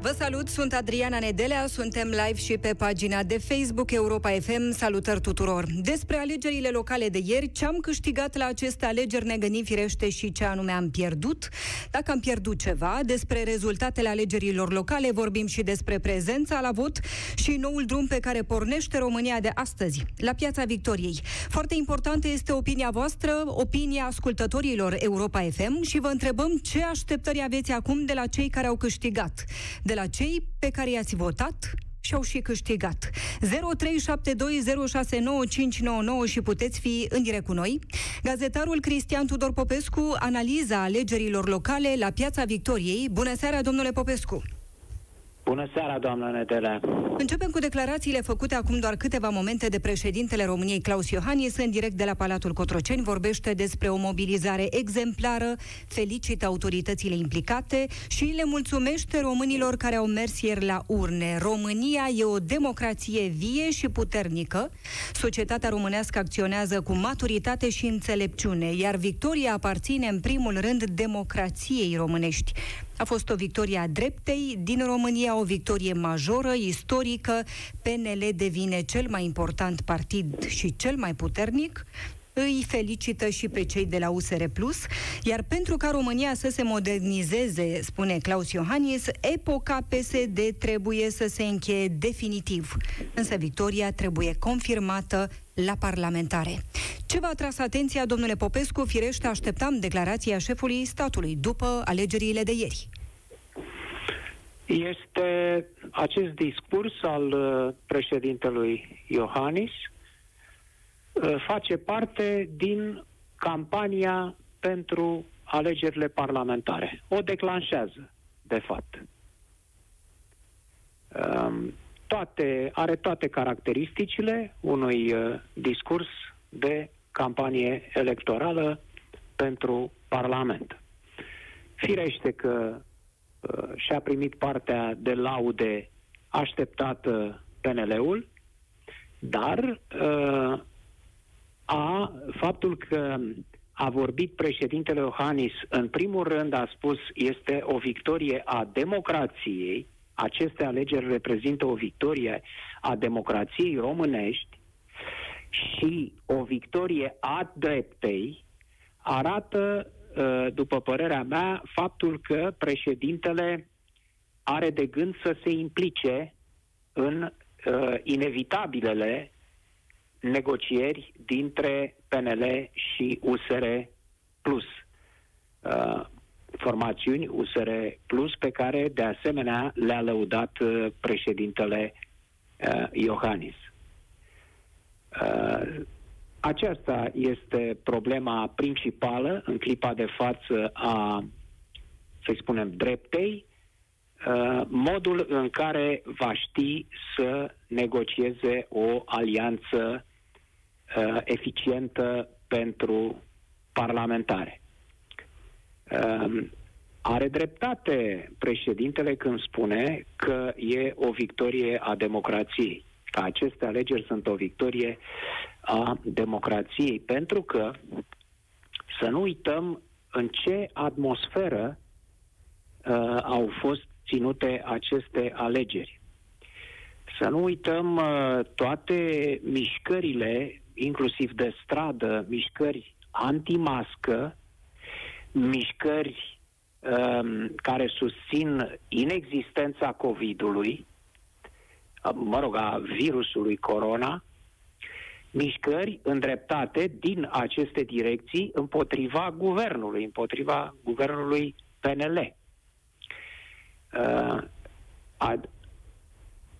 Vă salut, sunt Adriana Nedelea, suntem live și pe pagina de Facebook Europa FM. Salutări tuturor! Despre alegerile locale de ieri, ce am câștigat la aceste alegeri ne gândim firește și ce anume am pierdut. Dacă am pierdut ceva, despre rezultatele alegerilor locale vorbim și despre prezența la vot și noul drum pe care pornește România de astăzi, la Piața Victoriei. Foarte importantă este opinia voastră, opinia ascultătorilor Europa FM și vă întrebăm ce așteptări aveți acum de la cei care au câștigat de la cei pe care i-ați votat și au și câștigat. 0372069599 și puteți fi în direct cu noi. Gazetarul Cristian Tudor Popescu analiza alegerilor locale la Piața Victoriei. Bună seara, domnule Popescu! Bună seara, doamnă Nedele! Începem cu declarațiile făcute acum doar câteva momente de președintele României, Claus Iohannis, în direct de la Palatul Cotroceni. Vorbește despre o mobilizare exemplară, felicită autoritățile implicate și le mulțumește românilor care au mers ieri la urne. România e o democrație vie și puternică. Societatea românească acționează cu maturitate și înțelepciune, iar victoria aparține în primul rând democrației românești. A fost o victorie a dreptei din România, o victorie majoră, istorică. PNL devine cel mai important partid și cel mai puternic îi felicită și pe cei de la USR Plus, iar pentru ca România să se modernizeze, spune Claus Iohannis, epoca PSD trebuie să se încheie definitiv. Însă victoria trebuie confirmată la parlamentare. Ce v-a atras atenția, domnule Popescu? Firește, așteptam declarația șefului statului după alegerile de ieri. Este acest discurs al uh, președintelui Iohannis uh, face parte din campania pentru alegerile parlamentare. O declanșează, de fapt. Um, toate, are toate caracteristicile unui uh, discurs de campanie electorală pentru Parlament. Firește că uh, și-a primit partea de laude așteptată PNL-ul, dar uh, a, faptul că a vorbit președintele Iohannis, în primul rând a spus este o victorie a democrației, aceste alegeri reprezintă o victorie a democrației românești și o victorie a dreptei, arată, ă, după părerea mea, faptul că președintele are de gând să se implice în uh, inevitabilele negocieri dintre PNL și USR Plus. Uh, formațiuni USR Plus pe care de asemenea le-a lăudat uh, președintele uh, Iohannis. Uh, aceasta este problema principală în clipa de față a, să spunem, dreptei, uh, modul în care va ști să negocieze o alianță uh, eficientă pentru parlamentare. Um, are dreptate președintele când spune că e o victorie a democrației, că aceste alegeri sunt o victorie a democrației, pentru că să nu uităm în ce atmosferă uh, au fost ținute aceste alegeri. Să nu uităm uh, toate mișcările, inclusiv de stradă, mișcări antimască, mișcări um, care susțin inexistența COVID-ului, mă rog, a virusului corona, mișcări îndreptate din aceste direcții împotriva guvernului, împotriva guvernului PNL. Uh, ad-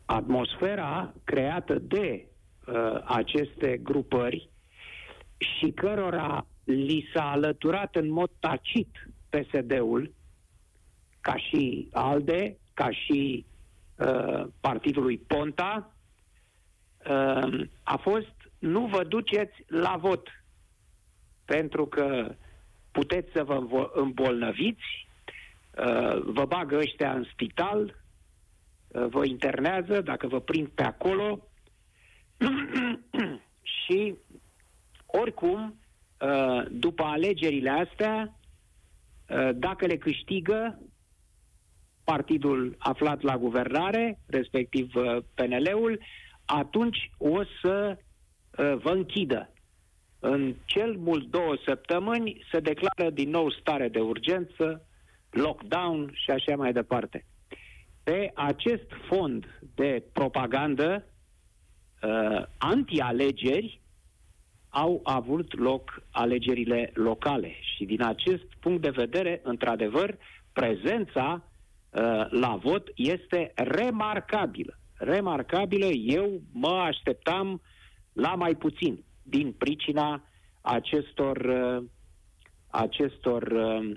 atmosfera creată de uh, aceste grupări și cărora li s-a alăturat în mod tacit PSD-ul, ca și ALDE, ca și uh, partidului Ponta, uh, a fost nu vă duceți la vot, pentru că puteți să vă îmbolnăviți, uh, vă bagă ăștia în spital, uh, vă internează dacă vă prind pe acolo și oricum uh, după alegerile astea, uh, dacă le câștigă partidul aflat la guvernare, respectiv uh, PNL-ul, atunci o să vă închidă. În cel mult două săptămâni se declară din nou stare de urgență, lockdown și așa mai departe. Pe acest fond de propagandă uh, anti-alegeri au avut loc alegerile locale și din acest punct de vedere, într-adevăr, prezența uh, la vot este remarcabilă. Remarcabilă, eu mă așteptam la mai puțin din pricina acestor, uh, acestor uh,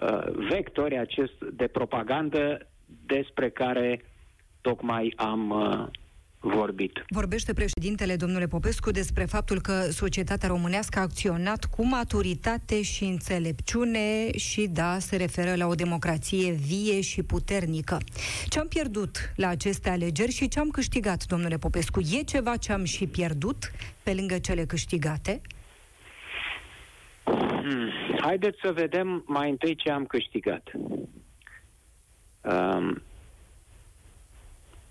uh, vectori acest, de propagandă despre care tocmai am uh, vorbit. Vorbește președintele, domnule Popescu, despre faptul că societatea românească a acționat cu maturitate și înțelepciune și, da, se referă la o democrație vie și puternică. Ce am pierdut la aceste alegeri și ce am câștigat, domnule Popescu? E ceva ce am și pierdut pe lângă cele câștigate? Hmm. Haideți să vedem mai întâi ce am câștigat. Um,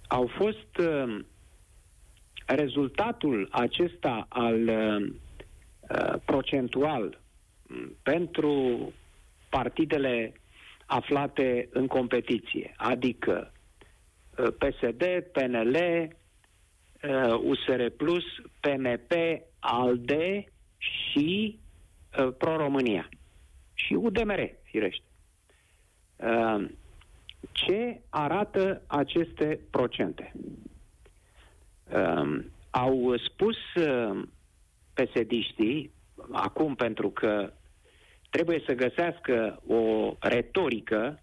au fost uh, rezultatul acesta al uh, uh, procentual pentru partidele aflate în competiție, adică uh, PSD, PNL, uh, USR Plus, PMP, ALDE și uh, Pro-România. Și UDMR, firește. Uh, ce arată aceste procente? Uh, au spus uh, pesediștii, acum pentru că trebuie să găsească o retorică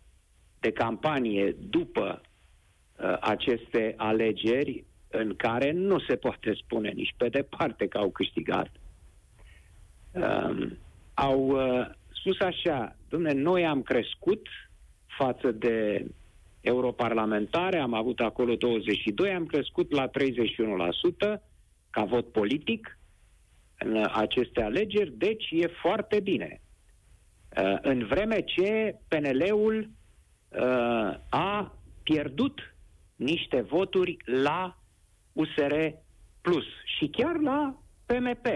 de campanie după uh, aceste alegeri în care nu se poate spune nici pe departe că au câștigat. Uh, au uh, spus așa, domne, noi am crescut față de europarlamentare, am avut acolo 22, am crescut la 31% ca vot politic în aceste alegeri, deci e foarte bine. Uh, în vreme ce PNL-ul uh, a pierdut niște voturi la USR Plus și chiar la PMP.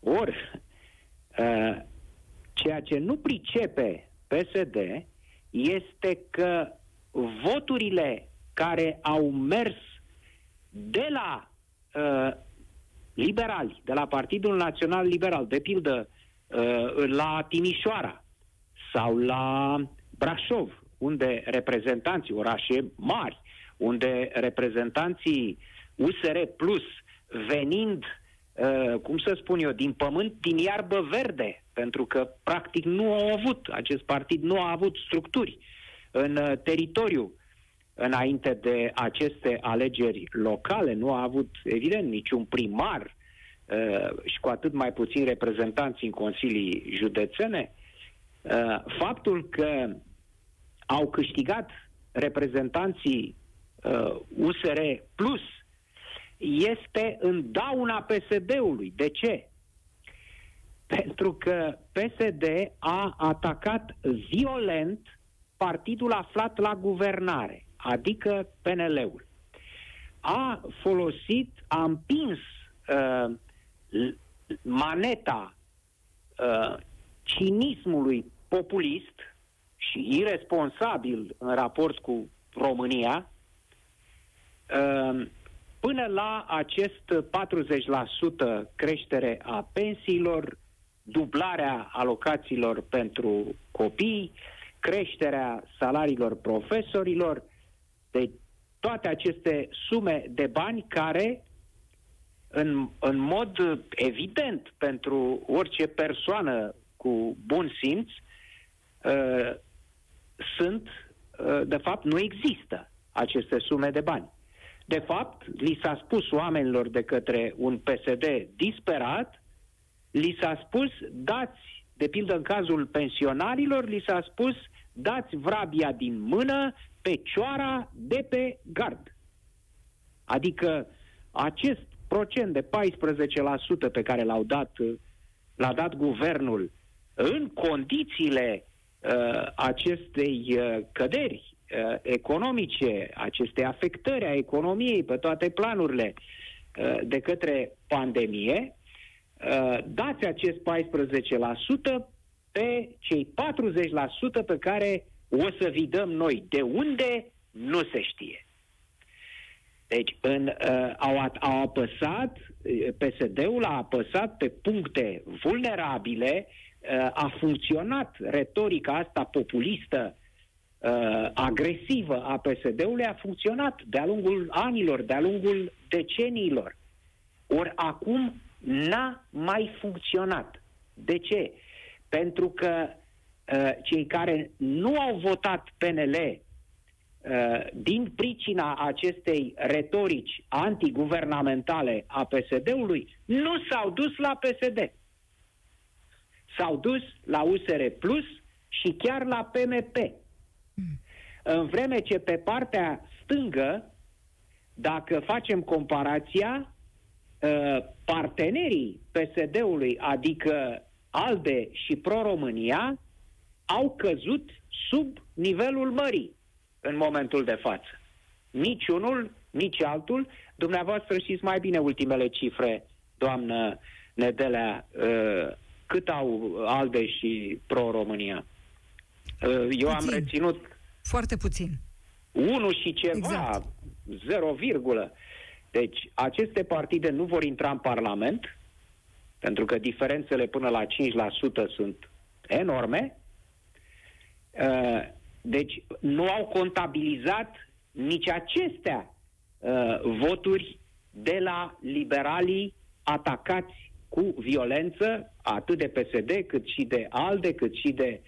Ori, uh, ceea ce nu pricepe PSD este că voturile care au mers de la uh, liberali, de la Partidul Național Liberal, de pildă uh, la Timișoara sau la Brașov, unde reprezentanții, orașe mari, unde reprezentanții USR Plus venind, uh, cum să spun eu, din pământ, din iarbă verde, pentru că practic nu au avut, acest partid nu a avut structuri în uh, teritoriu înainte de aceste alegeri locale, nu a avut, evident, niciun primar uh, și cu atât mai puțin reprezentanți în consilii județene, uh, faptul că au câștigat reprezentanții uh, USR Plus este în dauna PSD-ului. De ce? Pentru că PSD a atacat violent partidul aflat la guvernare, adică PNL-ul. A folosit, a împins uh, maneta uh, cinismului populist și irresponsabil în raport cu România, uh, până la acest 40% creștere a pensiilor, dublarea alocațiilor pentru copii, creșterea salariilor profesorilor, de toate aceste sume de bani care, în, în mod evident pentru orice persoană cu bun simț, uh, sunt, uh, de fapt, nu există aceste sume de bani. De fapt, li s-a spus oamenilor de către un PSD disperat li s-a spus, dați, de pildă în cazul pensionarilor, li s-a spus, dați vrabia din mână pe cioara de pe gard. Adică acest procent de 14% pe care l-au dat uh, l-a dat guvernul în condițiile uh, acestei uh, căderi uh, economice, acestei afectări a economiei pe toate planurile uh, de către pandemie, uh, dați acest 14% pe cei 40% pe care o să vi dăm noi. De unde? Nu se știe. Deci în, uh, au, au apăsat, uh, PSD-ul a apăsat pe puncte vulnerabile, uh, a funcționat retorica asta populistă, uh, agresivă a PSD-ului, a funcționat de-a lungul anilor, de-a lungul deceniilor. Ori acum n-a mai funcționat. De ce? Pentru că uh, cei care nu au votat PNL uh, din pricina acestei retorici antiguvernamentale a PSD-ului, nu s-au dus la PSD. S-au dus la USR Plus și chiar la PMP. Mm. În vreme ce pe partea stângă, dacă facem comparația, uh, partenerii PSD-ului, adică ALDE și Pro-România au căzut sub nivelul mării în momentul de față. Nici unul, nici altul. Dumneavoastră știți mai bine ultimele cifre, doamnă Nedelea, uh, cât au ALDE și Pro-România. Uh, eu puțin. am reținut... Foarte puțin. 1 și ceva, exact. 0, virgulă. Deci, aceste partide nu vor intra în Parlament, pentru că diferențele până la 5% sunt enorme. Uh, deci nu au contabilizat nici acestea uh, voturi de la liberalii atacați cu violență, atât de PSD, cât și de ALDE, cât și de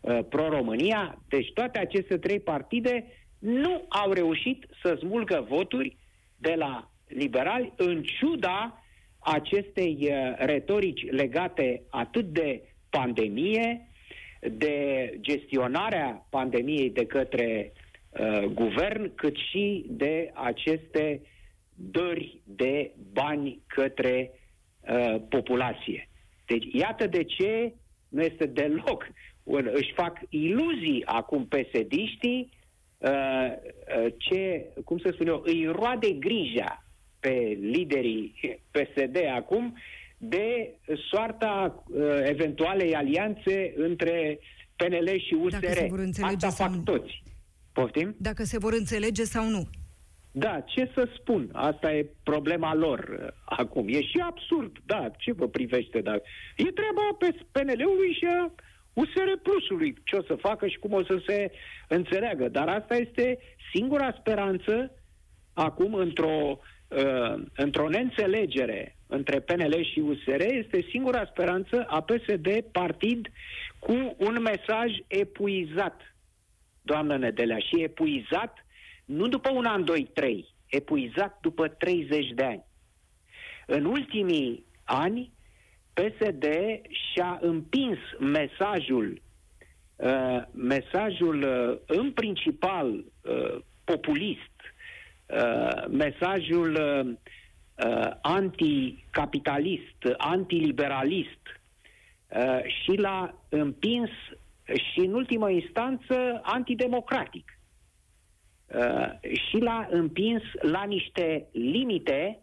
uh, Pro-România. Deci toate aceste trei partide nu au reușit să smulgă voturi de la liberali, în ciuda acestei uh, retorici legate atât de pandemie, de gestionarea pandemiei de către uh, guvern, cât și de aceste dări de bani către uh, populație. Deci, iată de ce nu este deloc. Își fac iluzii acum pesediștii uh, uh, ce, cum să spun eu, îi roade grija pe liderii PSD acum de soarta uh, eventualei alianțe între PNL și USR. Dacă se vor înțelege Asta fac nu. toți. Poftim? Dacă se vor înțelege sau nu. Da, ce să spun? Asta e problema lor uh, acum. E și absurd, da, ce vă privește? Da? E treaba pe PNL-ului și a USR Plusului. Ce o să facă și cum o să se înțeleagă. Dar asta este singura speranță acum într-o uh, într-o neînțelegere între PNL și USR este singura speranță a PSD, partid cu un mesaj epuizat, doamnă Nedelea, și epuizat nu după un an, doi, trei, epuizat după 30 de ani. În ultimii ani, PSD și-a împins mesajul, uh, mesajul uh, în principal uh, populist, Uh, mesajul uh, uh, anticapitalist, antiliberalist uh, și l-a împins și în ultimă instanță antidemocratic. Uh, și l-a împins la niște limite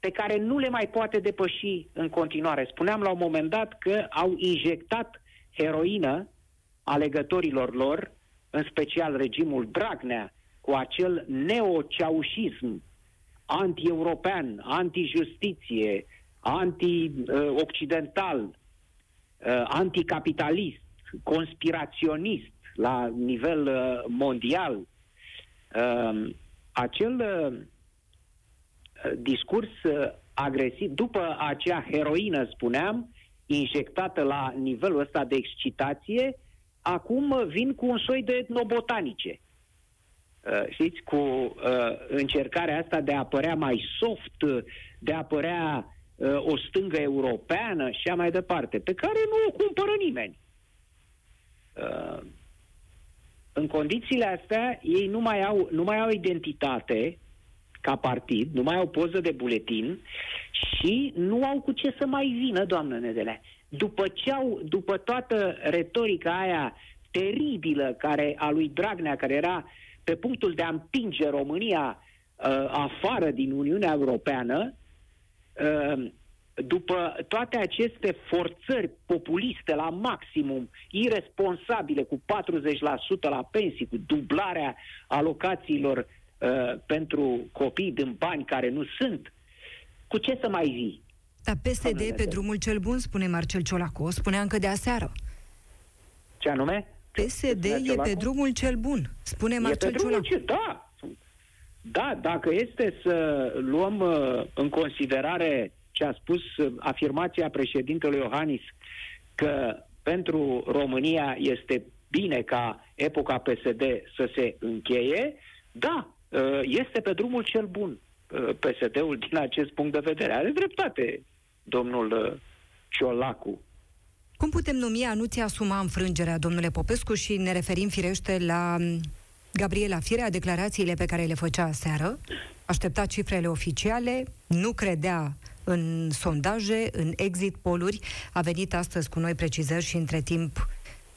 pe care nu le mai poate depăși în continuare. Spuneam la un moment dat că au injectat heroină alegătorilor lor, în special regimul Dragnea, cu acel neoceaușism anti-european, anti-justiție, anti-occidental, uh, anticapitalist, conspiraționist la nivel uh, mondial. Uh, acel discurs agresiv, după acea heroină, spuneam, injectată la nivelul ăsta de excitație, acum vin cu un soi de etnobotanice. Uh, știți, cu uh, încercarea asta de a apărea mai soft, de a apărea uh, o stângă europeană și așa mai departe, pe care nu o cumpără nimeni. Uh, în condițiile astea, ei nu mai au, nu mai au identitate, ca partid, nu mai au poză de buletin și nu au cu ce să mai vină, doamnă Nedelea. După, ce au, după toată retorica aia teribilă care, a lui Dragnea, care era pe punctul de a împinge România uh, afară din Uniunea Europeană, uh, după toate aceste forțări populiste la maximum, irresponsabile, cu 40% la pensii, cu dublarea alocațiilor uh, pentru copii din bani care nu sunt, cu ce să mai zi? Dar PSD pe drumul cel bun, spune Marcel Ciolacu, o spunea încă de aseară. Ce anume? PSD e pe drumul cel bun, spune Marcel Ciolacu. Ce, da, da, dacă este să luăm uh, în considerare ce a spus uh, afirmația președintelui Iohannis că pentru România este bine ca epoca PSD să se încheie, da, uh, este pe drumul cel bun uh, PSD-ul din acest punct de vedere. Are dreptate domnul Ciolacu. Cum putem numi a nu-ți asuma înfrângerea, domnule Popescu, și ne referim firește la um, Gabriela Firea, declarațiile pe care le făcea aseară, aștepta cifrele oficiale, nu credea în sondaje, în exit poluri, a venit astăzi cu noi precizări și între timp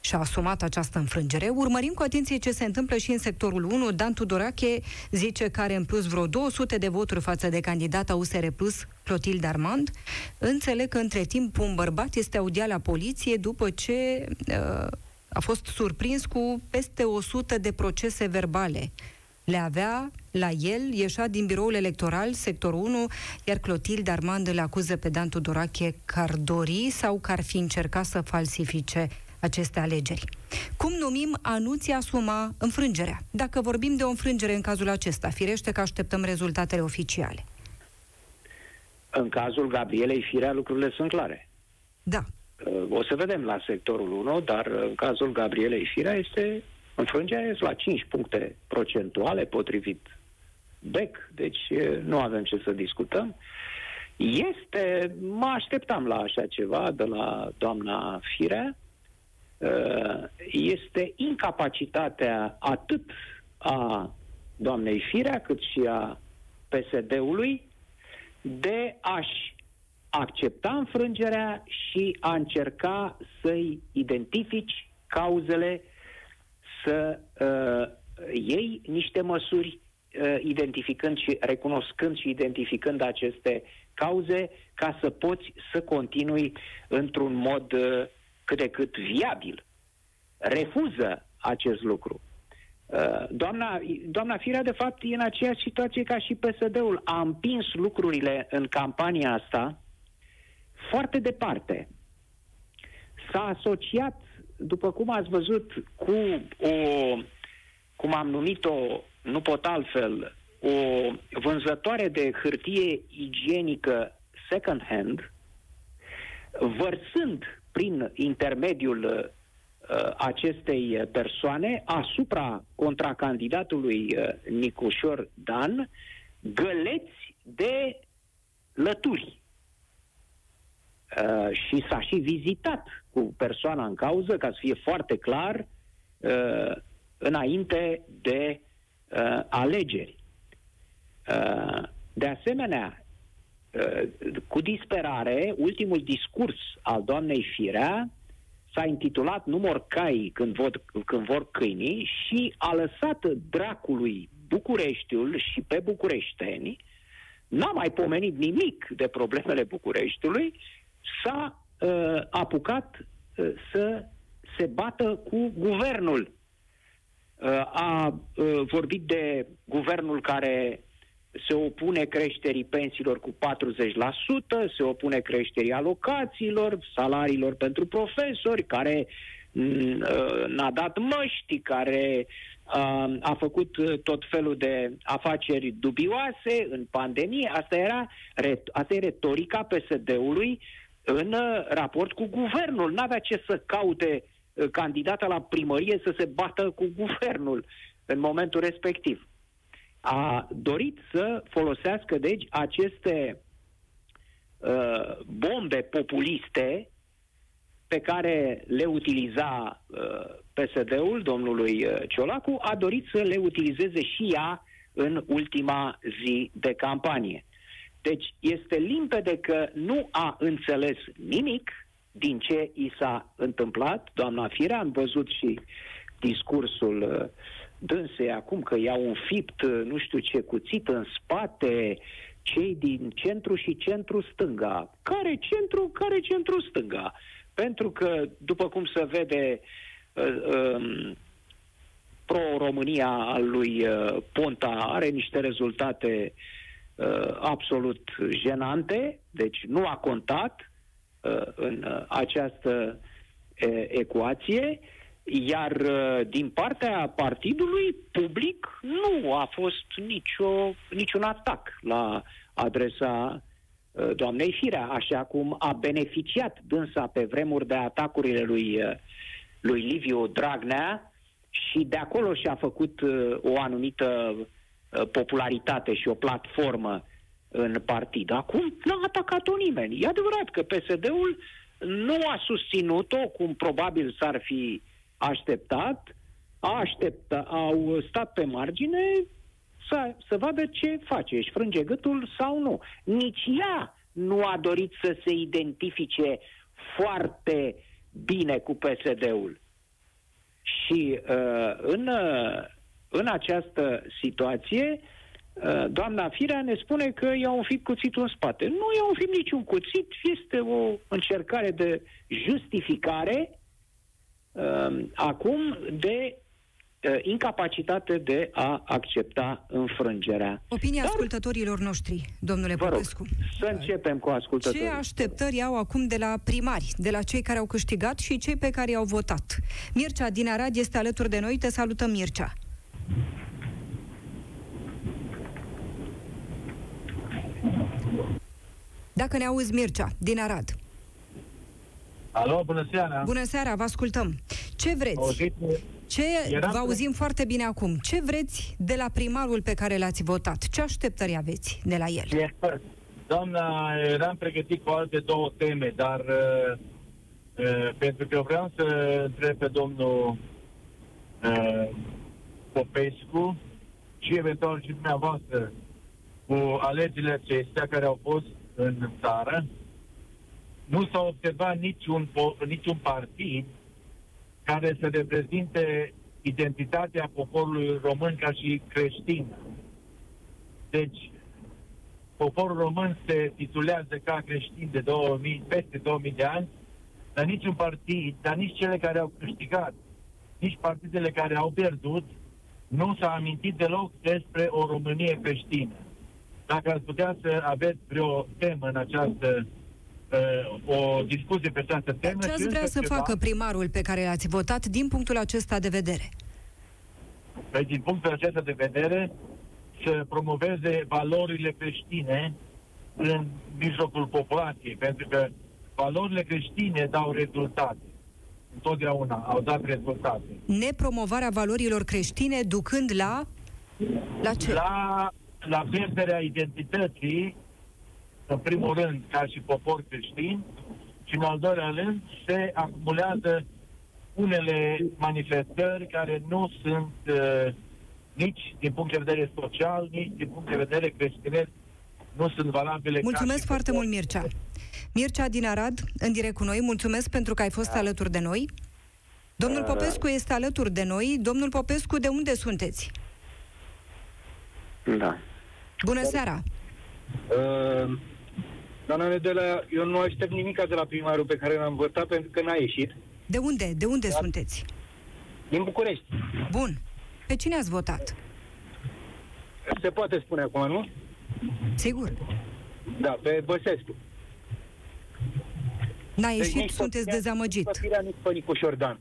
și-a asumat această înfrângere. Urmărim cu atenție ce se întâmplă și în sectorul 1. Dan Tudorache zice că are în plus vreo 200 de voturi față de candidata USR Plus, Clotilde Armand. Înțeleg că între timp un bărbat este audiat la poliție după ce uh, a fost surprins cu peste 100 de procese verbale le avea la el, ieșea din biroul electoral, sectorul 1, iar Clotilde Armand îl acuză pe Dan Tudorache că ar dori sau că ar fi încercat să falsifice aceste alegeri. Cum numim a nu-ți asuma înfrângerea? Dacă vorbim de o înfrângere în cazul acesta, firește că așteptăm rezultatele oficiale. În cazul Gabrielei Firea, lucrurile sunt clare. Da. O să vedem la sectorul 1, dar în cazul Gabrielei Firea este Înfrângerea este la 5 puncte procentuale potrivit BEC, deci nu avem ce să discutăm. Este, mă așteptam la așa ceva de la doamna Firea, este incapacitatea atât a doamnei Firea cât și a PSD-ului de a-și accepta înfrângerea și a încerca să-i identifici cauzele să uh, iei niște măsuri uh, identificând și recunoscând și identificând aceste cauze ca să poți să continui într-un mod uh, cât de cât viabil. Refuză acest lucru. Uh, doamna, doamna Firea, de fapt, e în aceeași situație ca și PSD-ul. A împins lucrurile în campania asta foarte departe. S-a asociat după cum ați văzut, cu o, cum am numit-o, nu pot altfel, o vânzătoare de hârtie igienică second hand, vărsând prin intermediul uh, acestei persoane asupra contracandidatului uh, Nicușor Dan găleți de lături. Uh, și s-a și vizitat cu persoana în cauză, ca să fie foarte clar, uh, înainte de uh, alegeri. Uh, de asemenea, uh, cu disperare, ultimul discurs al doamnei Firea s-a intitulat Nu mor cai când vor, când vor câinii și a lăsat dracului Bucureștiul și pe bucureșteni, n-a mai pomenit nimic de problemele Bucureștiului, s-a uh, apucat uh, să se bată cu guvernul. Uh, a uh, vorbit de guvernul care se opune creșterii pensiilor cu 40%, se opune creșterii alocațiilor, salariilor pentru profesori, care mm, uh, n-a dat măști, care uh, a făcut tot felul de afaceri dubioase în pandemie. Asta era asta e retorica PSD-ului în uh, raport cu guvernul. N-avea ce să caute uh, candidata la primărie să se bată cu guvernul în momentul respectiv. A dorit să folosească, deci, aceste uh, bombe populiste pe care le utiliza uh, PSD-ul domnului uh, Ciolacu, a dorit să le utilizeze și ea în ultima zi de campanie. Deci este limpede că nu a înțeles nimic din ce i s-a întâmplat. Doamna Firea, am văzut și discursul uh, dânsei acum că i-au înfipt uh, nu știu ce cuțit în spate cei din centru și centru stânga. Care centru, care centru stânga? Pentru că, după cum se vede, uh, um, pro-România al lui uh, Ponta are niște rezultate uh, absolut jenante, deci nu a contat uh, în uh, această uh, ecuație, iar uh, din partea partidului public nu a fost nicio, niciun atac la adresa uh, doamnei Firea, așa cum a beneficiat dânsa pe vremuri de atacurile lui, uh, lui Liviu Dragnea, și de acolo și-a făcut uh, o anumită uh, popularitate și o platformă în partid. Acum n-a atacat-o nimeni. E adevărat că PSD-ul nu a susținut-o, cum probabil s-ar fi așteptat, a aștepta, au stat pe margine să, să vadă ce face, își frânge gâtul sau nu. Nici ea nu a dorit să se identifice foarte bine cu PSD-ul. Și uh, în, uh, în această situație, uh, doamna Firea ne spune că i-a înfipt cuțitul în spate. Nu i-a înfipt niciun cuțit, este o încercare de justificare uh, acum de uh, incapacitate de a accepta înfrângerea. Opinia Dar, ascultătorilor noștri, domnule vă Popescu. Rog, să începem cu ascultătorii. Ce așteptări au acum de la primari, de la cei care au câștigat și cei pe care i-au votat? Mircea din Arad este alături de noi. Te salutăm, Mircea. Dacă ne auzi, Mircea, din Arad. Alo, bună seara! Bună seara, vă ascultăm. Ce vreți? Auzit? Ce, Eram vă auzim foarte bine acum. Ce vreți de la primarul pe care l-ați votat? Ce așteptări aveți de la el? E- Doamna, eram pregătit cu alte două teme, dar uh, uh, pentru că vreau să întreb pe domnul uh, Popescu și eventual și dumneavoastră cu alegerile acestea care au fost în țară, nu s-a observat niciun, po- niciun partid care să reprezinte identitatea poporului român ca și creștin. Deci, poporul român se titulează ca creștin de 2000, peste 2000 de ani, dar niciun partid, dar nici cele care au câștigat, nici partidele care au pierdut, nu s-a amintit deloc despre o Românie creștină. Dacă ați putea să aveți vreo temă în această uh, o discuție pe această temă. Ce ați și vrea încă să ceva, facă primarul pe care l-ați votat din punctul acesta de vedere? Păi, din punctul acesta de vedere, să promoveze valorile creștine în mijlocul populației, pentru că valorile creștine dau rezultate. Întotdeauna au dat rezultate. Nepromovarea valorilor creștine ducând la... La ce? La, la pierderea identității, în primul rând, ca și popor creștin, și în al doilea rând, se acumulează unele manifestări care nu sunt uh, nici din punct de vedere social, nici din punct de vedere creștinesc, nu sunt valabile. ca Mulțumesc și foarte popor. mult, Mircea. Mircea din Arad, în direct cu noi, mulțumesc pentru că ai fost alături de noi. Domnul Popescu este alături de noi. Domnul Popescu, de unde sunteți? Da. Bună seara! Uh, Doamna Nedela, eu nu aștept nimic de la primarul pe care l-am votat pentru că n-a ieșit. De unde? De unde Da. sunteți? Din București. Bun. Pe cine ați votat? Se poate spune acum, nu? Sigur. Da, pe Băsescu. N-a Deci ieșit, nici sunteți pe- dezamăgit. Nici pe Firea, nici pe Nicușor Dan.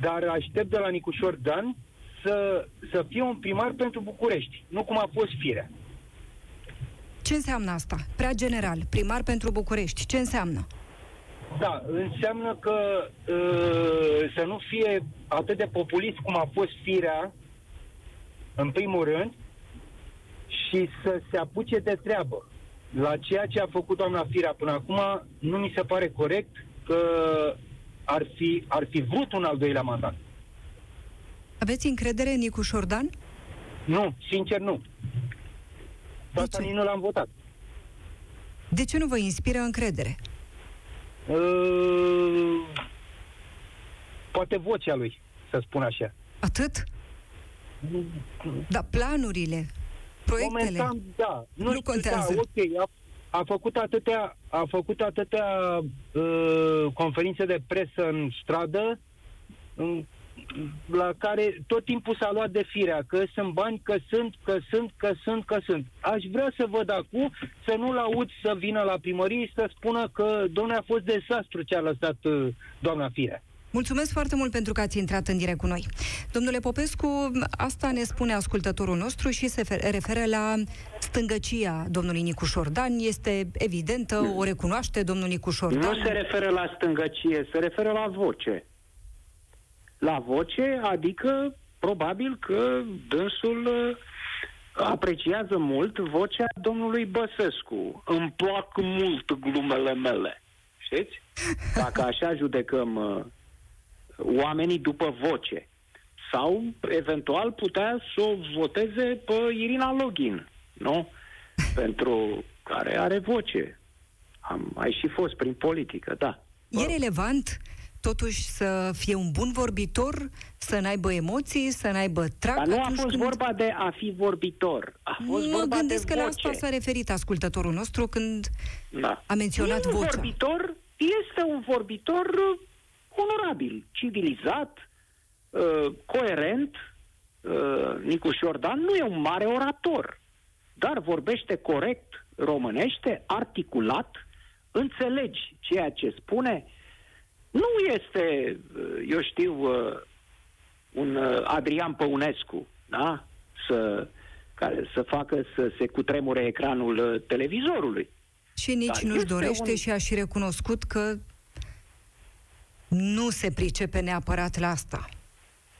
Dar aștept de la Nicușor Dan să, să fie un primar pentru București, nu cum a fost Firea. Ce înseamnă asta? Prea general. Primar pentru București. Ce înseamnă? Da, înseamnă că uh, să nu fie atât de populist cum a fost Firea, în primul rând, și să se apuce de treabă. La ceea ce a făcut doamna Firea până acum, nu mi se pare corect că ar fi, ar fi vrut un al doilea mandat. Aveți încredere în Nicuș Șordan? Nu, sincer nu. Pe asta ce? nici nu l-am votat. De ce nu vă inspiră încredere? Uh, poate vocea lui, să spun așa. Atât? Da, planurile, proiectele. Momentan, da. Nu știu, contează. Da, ok, a, a făcut atâtea, a făcut atâtea uh, conferințe de presă în stradă, în, la care tot timpul s-a luat de firea, că sunt bani, că sunt, că sunt, că sunt, că sunt. Aș vrea să văd acum, să nu-l aud să vină la primărie și să spună că, domnule, a fost dezastru ce a lăsat uh, doamna Firea. Mulțumesc foarte mult pentru că ați intrat în direct cu noi. Domnule Popescu, asta ne spune ascultătorul nostru și se fe- referă la stângăcia domnului Nicu Șordan. Este evidentă, o recunoaște domnul Nicu Șordan. Nu se referă la stângăcie, se referă la voce. La voce, adică probabil că dânsul uh, apreciază mult vocea domnului Băsescu. Îmi plac mult glumele mele. Știți? Dacă așa judecăm uh, oamenii după voce. Sau, eventual, putea să o voteze pe Irina Login, nu? Pentru care are voce. Am ai și fost prin politică, da. E relevant totuși să fie un bun vorbitor, să n-aibă emoții, să n-aibă trac Dar nu a atunci fost când... vorba de a fi vorbitor. A fost mă vorba gândesc de că la voce. asta s-a referit ascultătorul nostru când da. a menționat e un vocea. vorbitor, este un vorbitor uh, onorabil, civilizat, uh, coerent. Uh, Nicuș Șordan nu e un mare orator, dar vorbește corect românește, articulat, înțelegi ceea ce spune. Nu este, uh, eu știu, uh, un uh, Adrian Păunescu, da? Să, care să facă să se cutremure ecranul uh, televizorului. Și nici Dar nu-și este dorește un- și a și recunoscut că nu se pricepe neapărat la asta.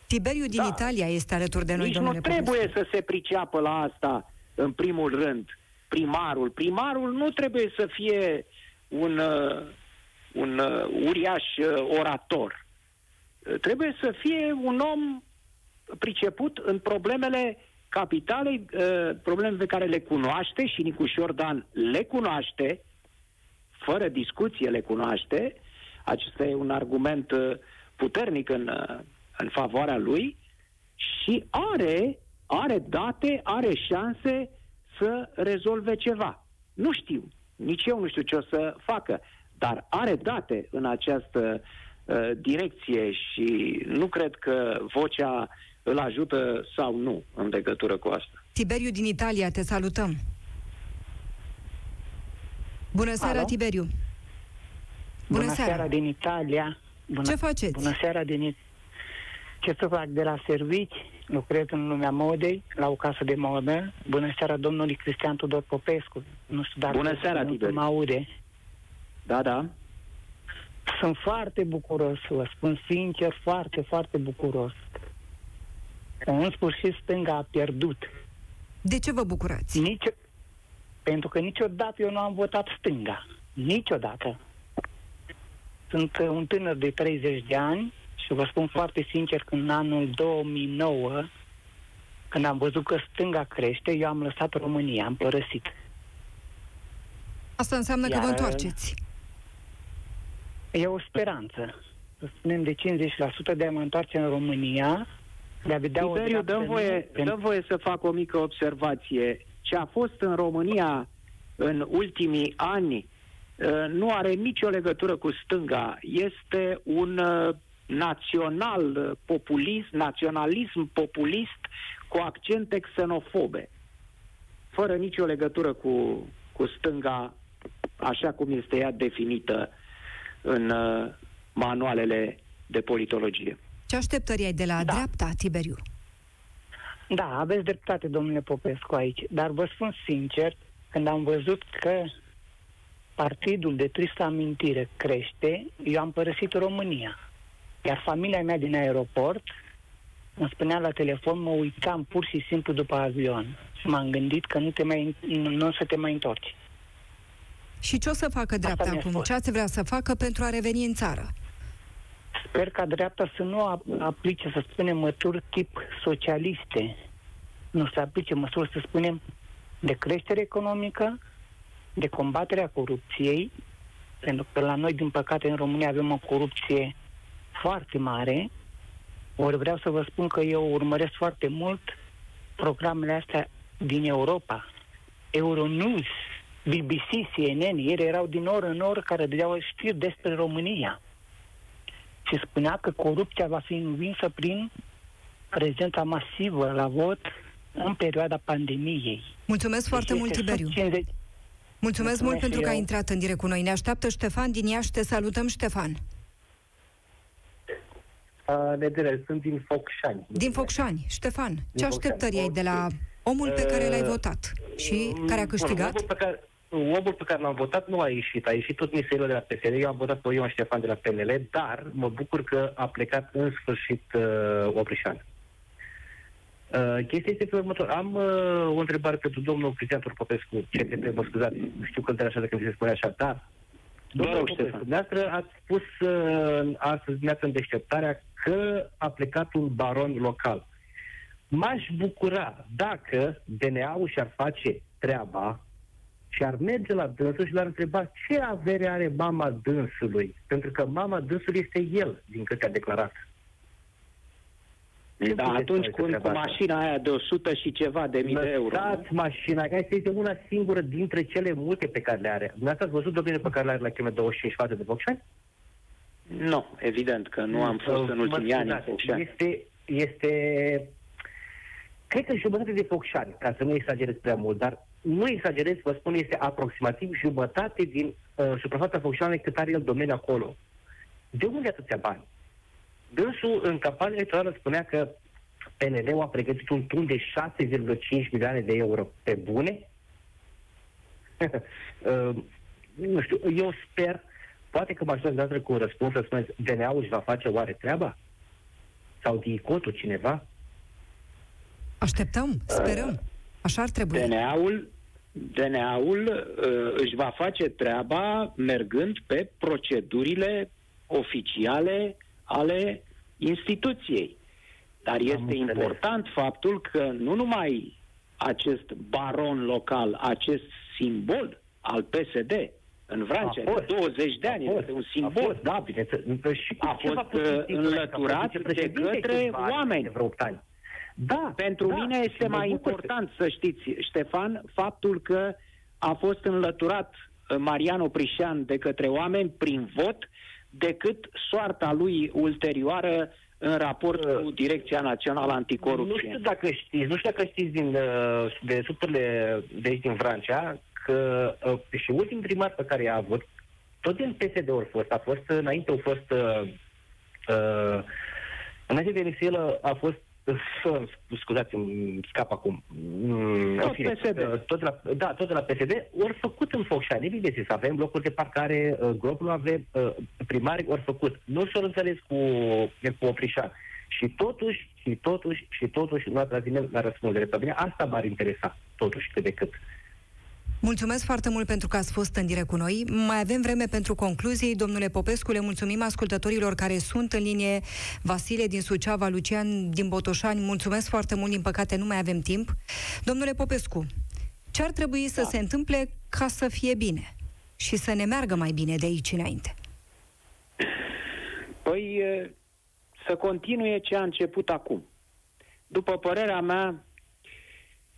Tiberiu din Da. Italia este alături de noi, Nici nu domnule trebuie Popescu. să se priceapă la asta, în primul rând, primarul. Primarul nu trebuie să fie un, uh, un uh, uriaș uh, orator. Uh, Trebuie să fie un om priceput în problemele capitale, uh, probleme pe care le cunoaște și Nicu Șordan le cunoaște, fără discuție le cunoaște. Acesta e un argument uh, puternic în, uh, în favoarea lui și are, are date, are șanse să rezolve ceva. Nu știu, nici eu nu știu ce o să facă, dar are date în această uh, direcție și nu cred că vocea îl ajută sau nu în legătură cu asta. Tiberiu din Italia, te salutăm. Bună seara, Alo? Tiberiu. Bună, seara. din Italia. Bună, Ce faceți? Bună seara din It- Ce să fac de la servici? Lucrez în lumea modei, la o casă de modă. Bună seara domnului Cristian Tudor Popescu. Nu știu dacă Bună seara, nu Tiberiu. mă aude. Da, da. Sunt foarte bucuros, vă spun sincer, foarte, foarte bucuros. Că în sfârșit stânga a pierdut. De ce vă bucurați? Nici... Pentru că niciodată eu nu am votat stânga. Niciodată. Sunt uh, un tânăr de 30 de ani și vă spun foarte sincer că în anul 2009, când am văzut că stânga crește, eu am lăsat România, am părăsit. Asta înseamnă că vă Iar- întoarceți. E o speranță. Să spunem de 50% de a mă întoarce în România, de a vedea o Tiberiu, dreaptă dăm voie, pentru- dăm voie să fac o mică observație. Ce a fost în România în ultimii ani uh, nu are nicio legătură cu stânga. Este un uh, național uh, populist, naționalism populist cu accente xenofobe. Fără nicio legătură cu, cu stânga, așa cum este ea definită în uh, manualele de politologie. Ce așteptări ai de la Da. dreapta, Tiberiu? Da, aveți dreptate, domnule Popescu, aici. Dar vă spun sincer, când am văzut că partidul de tristă amintire crește, eu am părăsit România. Iar familia mea din aeroport îmi spunea la telefon, mă uitam pur și simplu după avion. Și m-am gândit că nu, te mai, nu, nu o să te mai întorci. Și ce o să facă dreapta mi-a acum? spus. Ce ați vrea să facă pentru a reveni în țară? Sper ca dreapta să nu ap- aplice, să spunem, măsuri tip socialiste. Nu să aplice măsuri, să spunem, de creștere economică, de combaterea corupției, pentru că la noi, din păcate, în România avem o corupție foarte mare, ori vreau să vă spun că eu urmăresc foarte mult programele astea din Europa. Euronews, BBC, CNN, ieri erau din oră în oră care dădeau știri despre România. Și spunea că corupția va fi învinsă prin prezența masivă la vot în perioada pandemiei. Mulțumesc Deci foarte mult, este sub Tiberiu. 50 Mulțumesc Mulțumesc mult pentru și că ai eu. intrat în direct cu noi. Ne așteaptă Ștefan din Iași. Te salutăm, Ștefan. Uh, Nedere, sunt din Focșani. Din Focșani. Ștefan, ce Focșani, așteptări ai de la ok. omul pe care l-ai Uh, votat și care a Bun, câștigat? omul pe care, omul pe care l-am votat nu a ieșit. A ieșit tot Miseilor de la PSD. Eu am votat pe Ion Ștefan de la PNL, dar mă bucur că a plecat în sfârșit uh, Oprișan. Uh, chestia este pe următor. Am uh, o întrebare pentru domnul Cristian Turpopescu, CTP, mă scuzați, știu că îl așa că mi se spune așa, dar Domnule rog, Popescu, Ștefan. dumneavoastră ați spus uh, astăzi dimineața în deșteptarea că a plecat un baron local. M-aș bucura dacă DNA-ul și-ar face treaba și ar merge la dânsul și l-ar întreba ce avere are mama dânsului. Pentru că mama dânsului este el, din câte a declarat. Ce Da, puteți atunci spune cu, despre cu treaba asta? mașina aia de 100 și ceva de mii de euro. Lăsați mașina, care este una singură dintre cele multe pe care le are. Dumneavoastră ați văzut domnule pe care le are la km 25 față de Focșani? Nu, evident că nu am fost în Mă ultimii ani în scuzați, Focșani. Este, este, cred că jumătate de Focșani, ca să nu exagerez prea mult, dar nu exagerez, vă spun, este aproximativ jumătate din uh, suprafața Focșani cât are el domeniu acolo. De unde atâția bani? Dânsul în campania electorală spunea că PNL-ul a pregătit un tun de 6,5 milioane de euro. Pe bune? uh, nu știu, eu sper, poate că m-aș da cu un răspuns să spuneți, DNA-ul își va face oare treaba? Sau DICOT-ul cineva? Așteptăm, sperăm. Așa ar trebui. DNA-ul, DNA-ul uh, își va face treaba mergând pe procedurile oficiale ale instituției. Dar este înțeles. important faptul că nu numai acest baron local, acest simbol al PSD în Vrancea, A fost. de 20 de ani, A fost. este un A simbol, fost, da, bineînțeles. Și A ce fost, v-a pus în uh, sigur aici? Că a fost înlăturat de vicepreședinte către câțiva ani, oameni. de vreo 8 ani. Da, Pentru da, mine și este mă mai bucur important să știți, Ștefan, faptul că a fost înlăturat uh, Marian Oprișan de către oameni prin vot decât soarta lui ulterioară în raport Uh, cu Direcția Națională Nu Anticorupție. știu dacă știți, nu știu dacă știți din, uh, de suturile de aici din Vrancea, că uh, și ultimul primar pe care i-a avut, tot din PSD-uri fost, a fost, înainte au fost, uh, uh, înainte de Miseilă a fost, uh, scuzați-mi, scap acum. Mm, Tot în fine, PSD. uh, Tot de la, da, tot de la PSD, ori făcut în Focșani, evident, să avem locuri de parcare, uh, grupul avem, uh, primari ori făcut. Nu s-au înțeles cu, cu Oprișan. Și totuși, și totuși, și totuși, nu ați la la răspundere pe mine, asta m-ar interesa, totuși, cât de cât. Mulțumesc foarte mult pentru că ați fost în direct cu noi. Mai avem vreme pentru concluzii. Domnule Popescu, le mulțumim ascultătorilor care sunt în linie. Vasile din Suceava, Lucian din Botoșani, mulțumesc foarte mult. Din păcate nu mai avem timp. Domnule Popescu, ce ar trebui să se întâmple ca să fie bine și să ne meargă mai bine de aici înainte? Păi e, să continue ce a început acum. După părerea mea,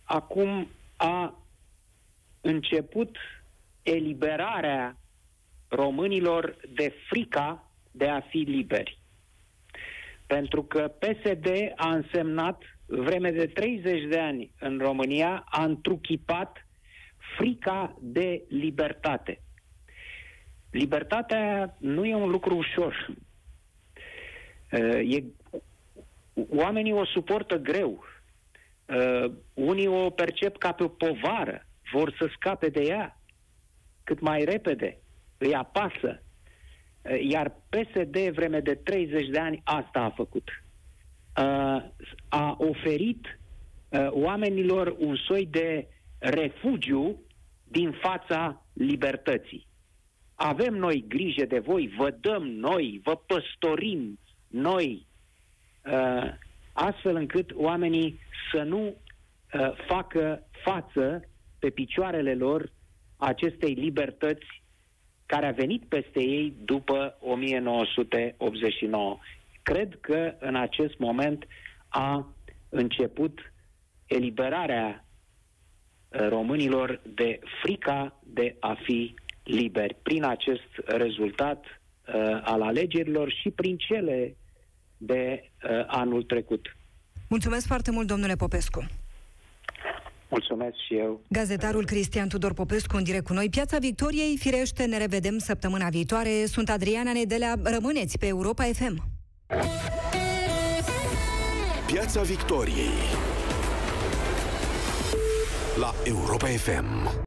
acum a început eliberarea românilor de frica de a fi liberi. Pentru că PSD a însemnat vreme de 30 de ani în România, a întruchipat frica de libertate. Libertatea nu e un lucru ușor. Uh, E, oamenii o suportă greu. Uh, unii o percep ca pe o povară. Vor să scape de ea cât mai repede. Îi apasă. Uh, Iar PSD, vreme de 30 de ani, asta a făcut. Uh, A oferit uh, oamenilor un soi de refugiu din fața libertății. Avem noi grijă de voi, vă dăm noi, vă păstorim noi, uh, astfel încât oamenii să nu uh, facă față pe picioarele lor acestei libertăți care a venit peste ei după 1989. Cred că în acest moment a început eliberarea uh, românilor de frica de a fi liberi prin acest rezultat uh, al alegerilor și prin cele de uh, anul trecut. Mulțumesc foarte mult, domnule Popescu. Mulțumesc și eu. Gazetarul Cristian Tudor Popescu în direct cu noi. Piața Victoriei, firește, ne revedem săptămâna viitoare. Sunt Adriana Nedelea. Rămâneți pe Europa FM. Piața Victoriei la Europa FM.